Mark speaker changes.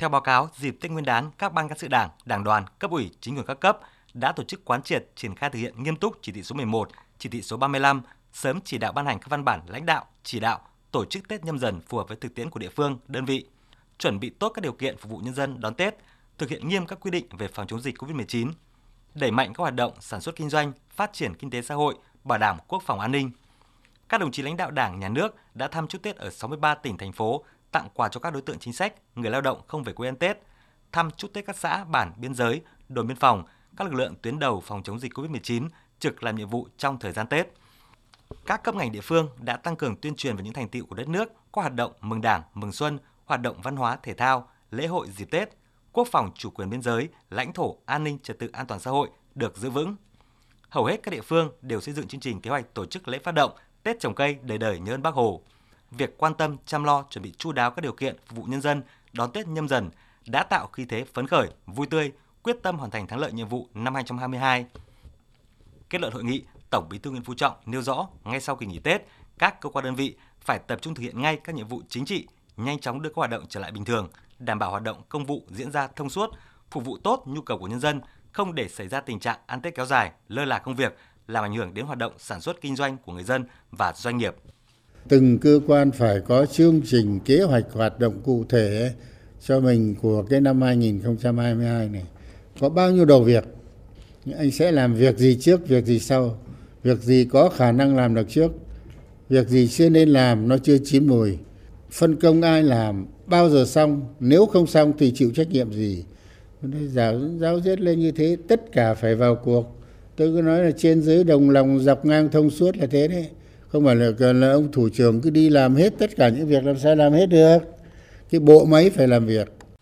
Speaker 1: Theo báo cáo, dịp Tết Nguyên đán, các ban cán sự Đảng, Đảng đoàn, cấp ủy, chính quyền các cấp đã tổ chức quán triệt triển khai thực hiện nghiêm túc chỉ thị số 11, chỉ thị số 35, sớm chỉ đạo ban hành các văn bản lãnh đạo, chỉ đạo tổ chức Tết nhâm dần phù hợp với thực tiễn của địa phương, đơn vị, chuẩn bị tốt các điều kiện phục vụ nhân dân đón Tết, thực hiện nghiêm các quy định về phòng chống dịch COVID-19, đẩy mạnh các hoạt động sản xuất kinh doanh, phát triển kinh tế xã hội, bảo đảm quốc phòng an ninh. Các đồng chí lãnh đạo Đảng, Nhà nước đã thăm chúc Tết ở 63 tỉnh thành phố, tặng quà cho các đối tượng chính sách, người lao động không về quê ăn Tết, thăm chúc Tết các xã, bản, biên giới, đồn biên phòng, các lực lượng tuyến đầu phòng chống dịch COVID-19 trực làm nhiệm vụ trong thời gian Tết. Các cấp ngành địa phương đã tăng cường tuyên truyền về những thành tựu của đất nước, qua hoạt động mừng Đảng, mừng Xuân, hoạt động văn hóa thể thao, lễ hội dịp Tết, quốc phòng chủ quyền biên giới, lãnh thổ, an ninh trật tự an toàn xã hội được giữ vững. Hầu hết các địa phương đều xây dựng chương trình kế hoạch tổ chức lễ phát động Tết trồng cây đời đời nhớ ơn Bác Hồ. Việc quan tâm chăm lo chuẩn bị chu đáo các điều kiện phục vụ nhân dân đón Tết nhâm dần đã tạo khí thế phấn khởi, vui tươi, quyết tâm hoàn thành thắng lợi nhiệm vụ năm 2022. Kết luận hội nghị, Tổng Bí thư Nguyễn Phú Trọng nêu rõ, ngay sau kỳ nghỉ Tết, các cơ quan đơn vị phải tập trung thực hiện ngay các nhiệm vụ chính trị, nhanh chóng đưa các hoạt động trở lại bình thường, đảm bảo hoạt động công vụ diễn ra thông suốt, phục vụ tốt nhu cầu của nhân dân, không để xảy ra tình trạng ăn Tết kéo dài, lơ là công việc, làm ảnh hưởng đến hoạt động sản xuất kinh doanh của người dân và doanh nghiệp.
Speaker 2: Từng cơ quan phải có chương trình kế hoạch hoạt động cụ thể cho mình của cái năm 2022 này. Có bao nhiêu đầu việc, anh sẽ làm việc gì trước, việc gì sau, việc gì có khả năng làm được trước, việc gì chưa nên làm nó chưa chín mùi, phân công ai làm, bao giờ xong, nếu không xong thì chịu trách nhiệm gì. Giáo, giáo diết lên như thế, tất cả phải vào cuộc. Tôi cứ nói là trên dưới đồng lòng dọc ngang thông suốt là thế đấy. Không phải là, là ông thủ trưởng cứ đi làm hết tất cả những việc làm sao làm hết được. Cái bộ máy phải làm việc